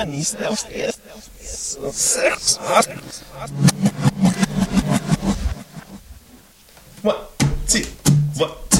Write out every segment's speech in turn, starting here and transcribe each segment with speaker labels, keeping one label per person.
Speaker 1: Anis, não der não esqueça, não esqueça. One, two, one.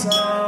Speaker 1: さ